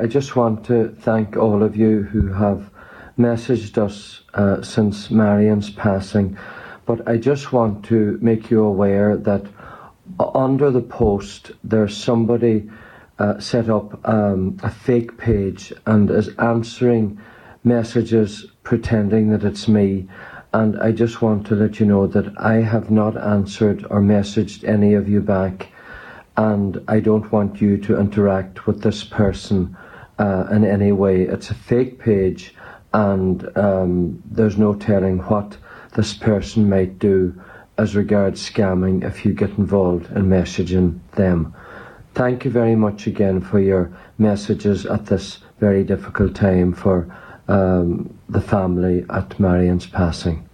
I just want to thank all of you who have messaged us uh, since Marion's passing, but I just want to make you aware that under the post there's somebody uh, set up um, a fake page and is answering messages pretending that it's me. And I just want to let you know that I have not answered or messaged any of you back, and I don't want you to interact with this person uh, in any way. It's a fake page, and um, there's no telling what this person might do as regards scamming if you get involved in messaging them. Thank you very much again for your messages at this very difficult time for um, the family at Marion's passing.